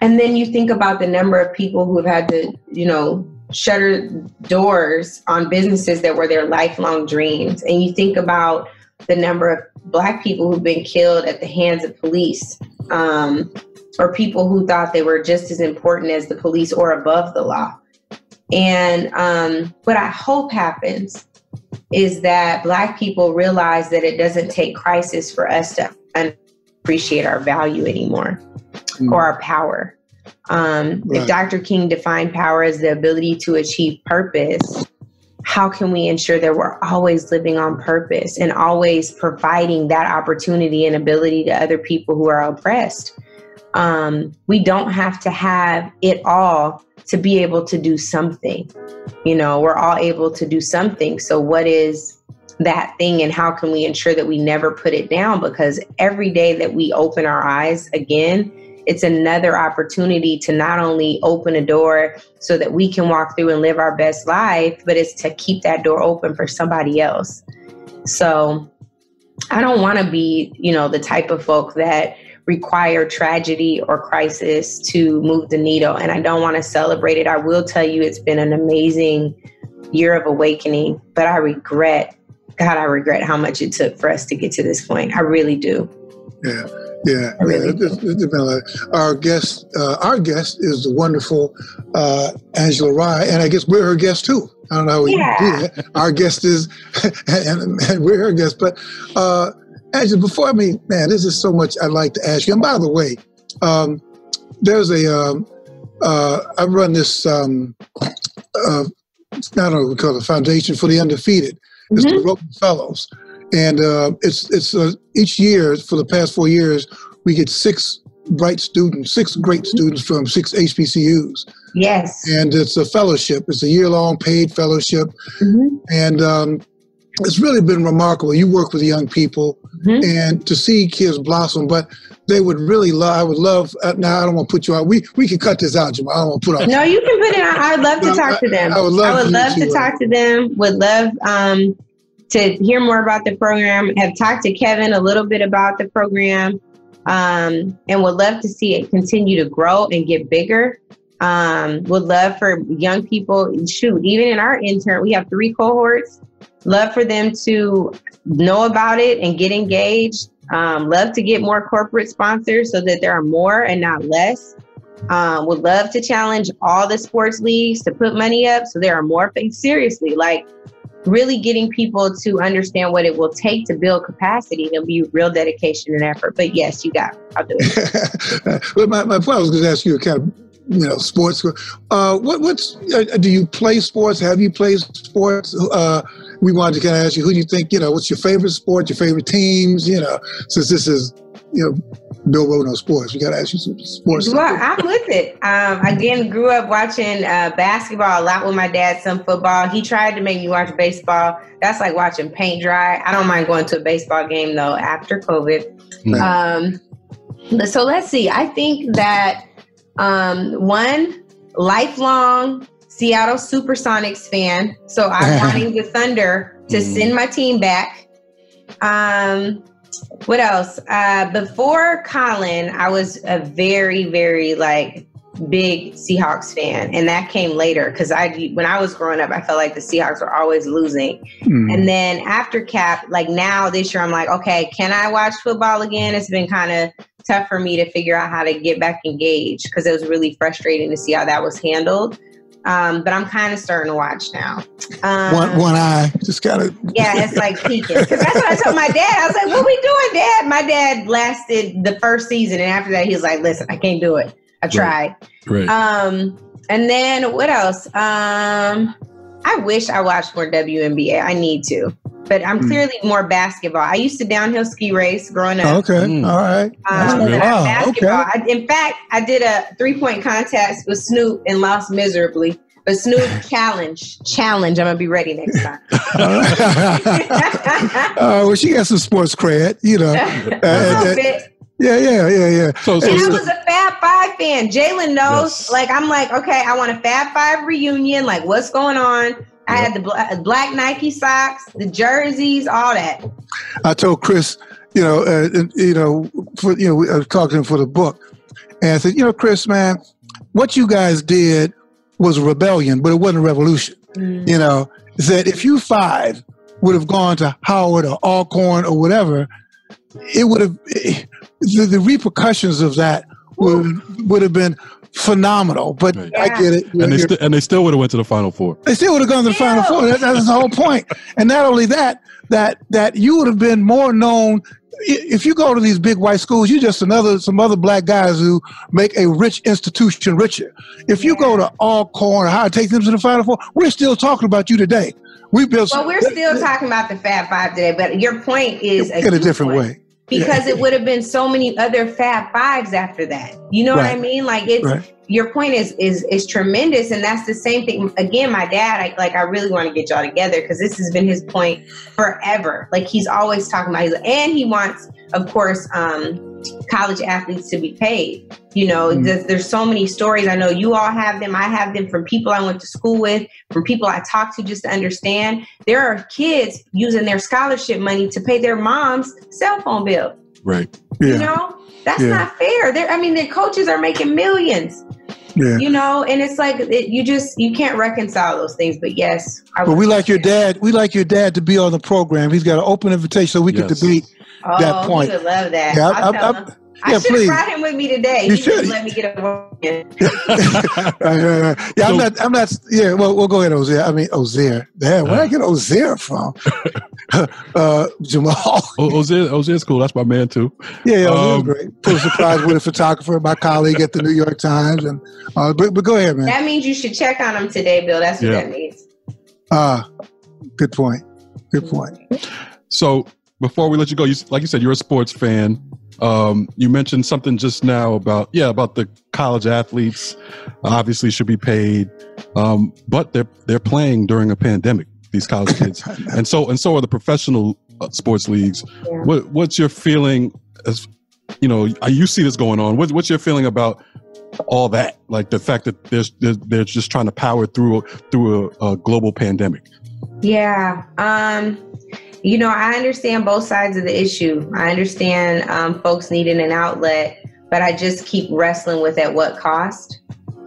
and then you think about the number of people who have had to, you know, shutter doors on businesses that were their lifelong dreams. And you think about the number of black people who've been killed at the hands of police, um, or people who thought they were just as important as the police or above the law. And um, what I hope happens is that black people realize that it doesn't take crisis for us to appreciate our value anymore Mm. or our power. Um, Right. If Dr. King defined power as the ability to achieve purpose, how can we ensure that we're always living on purpose and always providing that opportunity and ability to other people who are oppressed? Um, we don't have to have it all to be able to do something. You know, we're all able to do something. So, what is that thing, and how can we ensure that we never put it down? Because every day that we open our eyes again, it's another opportunity to not only open a door so that we can walk through and live our best life, but it's to keep that door open for somebody else. So I don't want to be, you know, the type of folk that require tragedy or crisis to move the needle. And I don't want to celebrate it. I will tell you it's been an amazing year of awakening, but I regret, God, I regret how much it took for us to get to this point. I really do. Yeah, yeah, really yeah. It's- it's been like- our guest, uh, our guest is the wonderful uh, Angela Rye, and I guess we're her guest too. I don't know how we Yeah. do that. Our guest is, and, and we're her guest. But uh, Angela, before I mean, man, this is so much I'd like to ask you. And by the way, um, there's a um, uh, I run this. Um, uh, I don't know what we call it, Foundation for the Undefeated. It's the Rhoden Fellows, and uh, it's it's uh, each year for the past four years we get six bright students, six great students from six HBCUs, Yes. and it's a fellowship. It's a year long paid fellowship, mm-hmm. and um, it's really been remarkable. You work with young people, Mhm. and to see kids blossom, but they would really love. I would love. Uh, now I don't want to put you out. We we can cut this out, Jamal. I don't want to put out. No, you can put it on. I would love to talk to them. I would love I would love to to, uh, talk to them. Would love um, to hear more about the program. Have talked to Kevin a little bit about the program, um, and would love to see it continue to grow and get bigger. Um, would love for young people. Shoot, even in our intern, we have three cohorts. Love for them to know about it and get engaged. Um, love to get more corporate sponsors so that there are more and not less. Um, would love to challenge all the sports leagues to put money up so there are more things. Seriously, like really getting people to understand what it will take to build capacity. There'll be real dedication and effort. But yes, you got. It. I'll do it. but my, my point I was going to ask you a kind of you know sports. Uh, what what's uh, do you play sports? Have you played sports? Uh, we wanted to kind of ask you who do you think you know what's your favorite sport, your favorite teams? You know, since this is you know Bill Rhoden on sports, we got to ask you some sports. Well, I'm with it. Um, again, grew up watching uh, basketball a lot with my dad, some football. He tried to make me watch baseball. That's like watching paint dry. I don't mind going to a baseball game though after COVID. Um, so let's see. I think that um, one lifelong Seattle Supersonics fan. So I'm wanting the Thunder to Mm. send my team back. Um, what else? Uh, before Colin, I was a very, very like big Seahawks fan, and that came later because I, when I was growing up, I felt like the Seahawks were always losing. Hmm. And then after Cap, like now this year, I'm like, okay, can I watch football again? It's been kind of tough for me to figure out how to get back engaged because it was really frustrating to see how that was handled. Um, but I'm kind of starting to watch now. Um, one one eye, just kind of. yeah, it's like peaking. 'Cause that's what I told my dad. I was like, "What we doing, Dad?" My dad lasted the first season, and after that, he was like, "Listen, I can't do it. I tried." Right. Um, and then what else? Um, I wish I watched more WNBA. I need to, but I'm Hmm. clearly more basketball. I used to downhill ski race growing up. Okay, Mm. all right. Um, good. wow, basketball. okay. I, in fact, I did a three point contest with Snoop and lost miserably. But Snoop, challenge, challenge. I'm gonna be ready next time. uh, well, she got some sports cred, you know. A Uh, little bit. Yeah, yeah, yeah, yeah. So, so And I was a Fab Five fan. Jalen knows. Yes. Like I'm like, okay, I want a Fab Five reunion. Like, what's going on? I had the bla- black Nike socks, the jerseys, all that. I told Chris, you know, uh, you know, for you know, I was talking to him for the book, and I said, you know, Chris, man, what you guys did was a rebellion, but it wasn't a revolution. You know, that if you five would have gone to Howard or Alcorn or whatever, it would have the, the repercussions of that would would have been phenomenal. But Right. I get it. and they st- and they still would have went to the final four. they still would have gone to the final four. That, that's the whole point. And not only that, that that you would have been more known if you go to these big white schools. You're just another some other black guys who make a rich institution richer. If you go to Alcorn or how it takes them to the final four, we're still talking about you today. We built Well, we're still talking about the Fab Five today, but your point is in a huge different one. way. Because it would have been so many other Fab Fives after that. You know what I mean? Like it's Right. your point is is is tremendous, and that's the same thing. Again, my dad, I, like I really want to get y'all together because this has been his point forever. Like he's always talking about, and he wants, of course, um, college athletes to be paid. You know, Mhm. there's, there's so many stories. I know you all have them. I have them from people I went to school with, from people I talked to just to understand. There are kids using their scholarship money to pay their mom's cell phone bill. Right. Yeah, You know, that's Yeah. not fair. They're, I mean, the coaches are making millions. yeah. You know, and it's like it, you just you can't reconcile those things. But yes, I But we like your dad. We like your dad to be on the program. He's got an open invitation so we Yes. can debate. Oh, that point. He would love that. Yeah, I'll I- tell I- him. yeah, I should have please. brought him with me today. You he should should. let me get a vote in. Right, right, right. Yeah, I'm not. I'm not. Yeah, well, we'll go ahead, Ozier. I mean, Ozier. Damn, where I get Ozier from? uh, Jamal. O- Ozier, Ozier's cool. That's my man too. Yeah, yeah, Ozier's Um, great. Pulitzer Prize winning photographer, my colleague at the New York Times, and uh, but, but go ahead, man. That means you should check on him today, Bill. That's what Yeah. that means. Ah, good point. Good point. So before we let you go, you, like you said, you're a sports fan. Um, you mentioned something just now about yeah about the college athletes. Obviously, should be paid, um, but they're they're playing during a pandemic. These college kids, and so and so are the professional uh, sports leagues. Yeah. What what's your feeling as you know? You see this going on. What, what's your feeling about all that? Like the fact that there's they're, they're just trying to power through through a, a global pandemic. Yeah. Um, you know, I understand both sides of the issue. I understand um, folks needing an outlet, but I just keep wrestling with at what cost.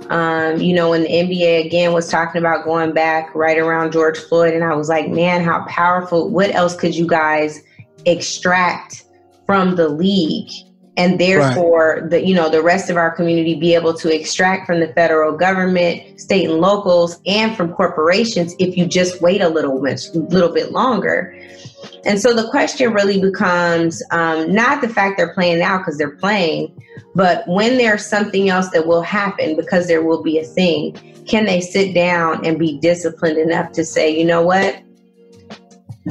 Um, you know, when the NBA again was talking about going back right around George Floyd, and I was like, man, how powerful. What else could you guys extract from the league? And therefore, the you know the rest of our community be able to extract from the federal government, state and locals, and from corporations if you just wait a little bit, little bit longer. And so the question really becomes um, not the fact they're playing now because they're playing, but when there's something else that will happen because there will be a thing, can they sit down and be disciplined enough to say, you know what?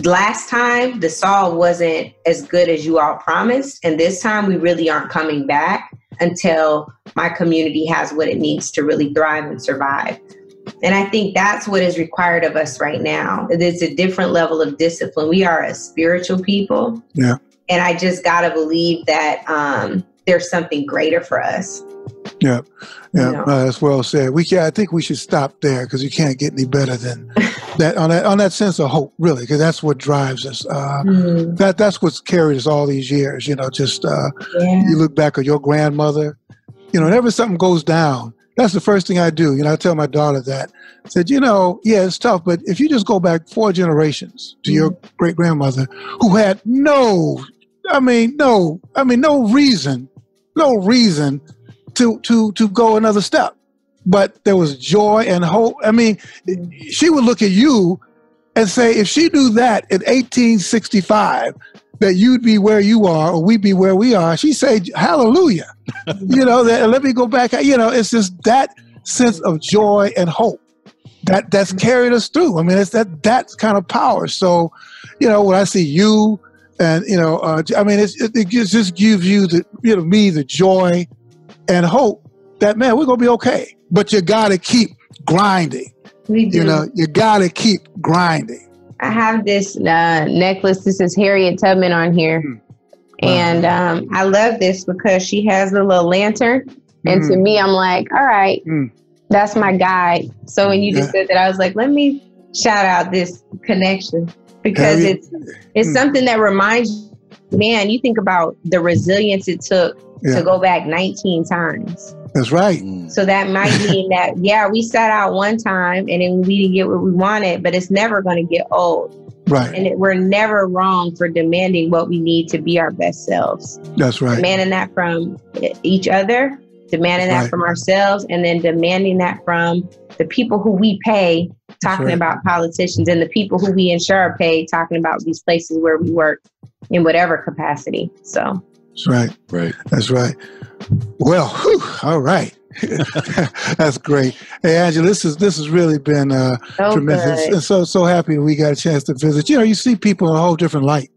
Last time the saw wasn't as good as you all promised, and this time we really aren't coming back until my community has what it needs to really thrive and survive. And I think that's what is required of us right now. It's a different level of discipline. We are a spiritual people. Yeah. And I just got to believe that um, there's something greater for us. Yeah, yeah, No. uh, that's well said. We can, I think we should stop there because you can't get any better than that on that on that sense of hope, really, because that's what drives us. Uh, Mm, that that's what's carried us all these years. You know, just uh, yeah. you look back at your grandmother. You know, whenever something goes down, that's the first thing I do. You know, I tell my daughter that. I said, you know, yeah, it's tough, but if you just go back four generations to your great grandmother, who had no, I mean, no, I mean, no reason, no reason to to to go another step, but there was joy and hope. I mean, she would look at you and say, if she knew that in 1865 that you'd be where you are or we'd be where we are, she'd say, Hallelujah. you know, that let me go back. You know, it's just that sense of joy and hope that that's carried us through. I mean, it's that that kind of power. So, you know, when I see you and you know, uh, I mean, it's, it, it just just gives you the you know me the joy and hope that man we're gonna be okay. But you got to keep grinding. We do. You know, you got to keep grinding. I have this uh, necklace. This is Harriet Tubman on here. Hmm. And um, I love this because she has the little lantern. And to Mm. me, I'm like, all right, Mm. that's my guide. So when you just Yeah. said that, I was like, let me shout out this connection because Harriet- it's it's Mm. something that reminds you, man, you think about the resilience it took Yeah. to go back 19 times. That's right. Mm. So that might mean that, yeah, we sat out one time and then we didn't get what we wanted, but it's never going to get old. Right. And it, we're never wrong for demanding what we need to be our best selves. That's right. Demanding that from each other, demanding that Right. from ourselves, and then demanding that from the people who we pay, talking right. about politicians, and the people who we ensure pay, talking about these places where we work in whatever capacity. So, That's right. Right. That's right. Well, whew, all right. That's great. Hey, Angela, this is this has really been uh, so tremendous. good. And so so happy we got a chance to visit. You know, you see people in a whole different light.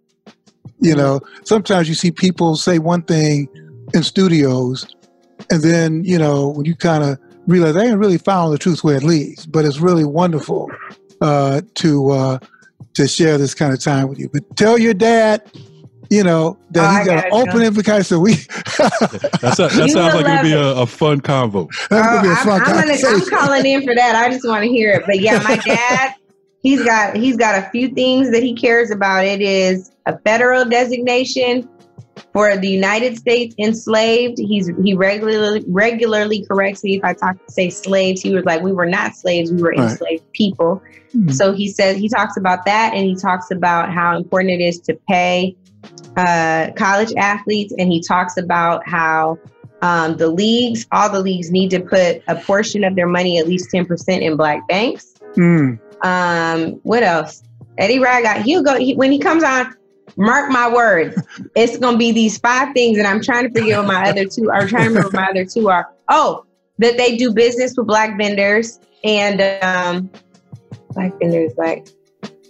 You know, sometimes you see people say one thing in studios, and then you know when you kind of realize they ain't really found the truth where it leads. But it's really wonderful uh, to uh, to share this kind of time with you. But tell your dad. You know that Oh, he's got an gotta open go. invitation. So we That's a, that sounds like it would be a, a fun convo. that's gonna be a Oh, fun I'm, I'm, gonna, conversation. I'm calling in for that. I just want to hear it. But yeah, my dad, he's got he's got a few things that he cares about. It is a federal designation for the United States enslaved. He's he regularly regularly corrects me if I talk say slaves. He was like, we were not slaves, we were Right. enslaved people. Mhm. So he says he talks about that, and he talks about how important it is to pay uh, college athletes, and he talks about how um, the leagues, all the leagues, need to put a portion of their money, at least ten percent, in black banks. Mm, Um, what else? Eddie Raga, he'll go he, when he comes on. Mark my words, it's gonna be these five things, and I'm trying to forget what my other two are. Trying to remember what my other two are. Oh, that they do business with black vendors and um, black vendors, like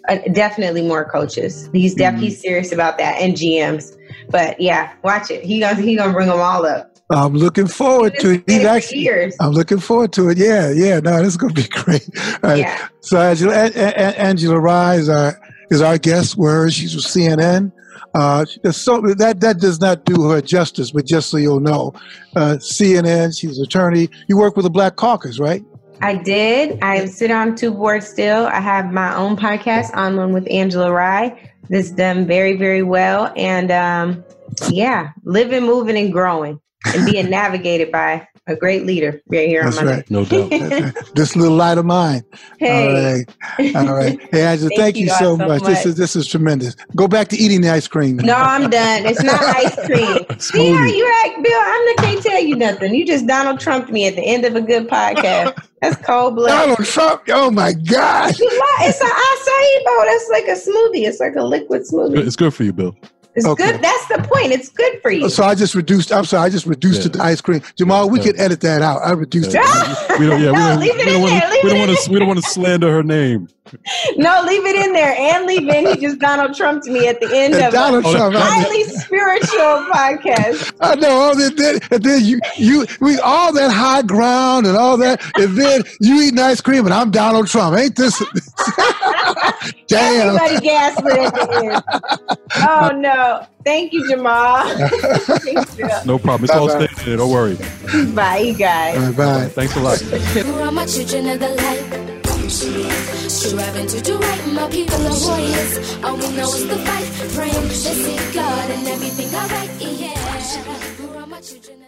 uh, definitely more coaches. He's def- Mhm. he's serious about that and GMs. But yeah, watch it. He gonna he gonna bring them all up. I'm looking forward to it. He's He's been for actually. years. I'm looking forward to it. Yeah, yeah. No, this is going to be great. Right. Yeah. So Angela, A- A- Angela Rye is our is our guest. Where she's with CNN. Uh, so that that does not do her justice. But just so you'll know, uh, CNN. She's an attorney. You work with the Black Caucus, right? I did. I sit on two boards still. I have my own podcast on one with Angela Rye. That's done very, very well. And um, yeah, living, moving, and growing and being navigated by a great leader right here That's on my right. No doubt. Right. this little light of mine. Hey. All right. All right. Hey, Angela, Thank thank, you you so so much. This is this is tremendous. Go back to eating the ice cream. No, I'm done. It's not ice cream. See how you act, Bill? I can't tell you nothing. You just Donald Trumped me at the end of a good podcast. That's cold blood. Donald Trump. Oh my God. You lie. It's an acai bowl. That's like a smoothie. It's like a liquid smoothie. It's good for you, Bill. It's Okay. good. That's the point. It's good for you. So I just reduced. I'm sorry. I just reduced Yeah. the ice cream. Jamal, we Yeah. could edit that out. I reduced Yeah. it. We don't. Yeah, we don't. leave it we don't in want there, to. We don't want to. We don't want to slander her name. No, leave it in there and leave in. He just Donald Trumped me at the end And of Donald a Trump. I, highly spiritual podcast. I know all that. Then, and then you, you, we all that high ground and all that, and then you eating ice cream and I'm Donald Trump. Ain't this? Damn. Everybody gasped at the end. Oh no! Thank you, Jamal. Thanks, Bill. No problem. It's all Bye-bye. staying there. Don't worry. Bye, you guys. All right, bye. Thanks a lot. Who my children of the light? Striving to do right, my people are warriors. All we know is the fight, praying to see God and everything alright. Yeah. Who are my children of the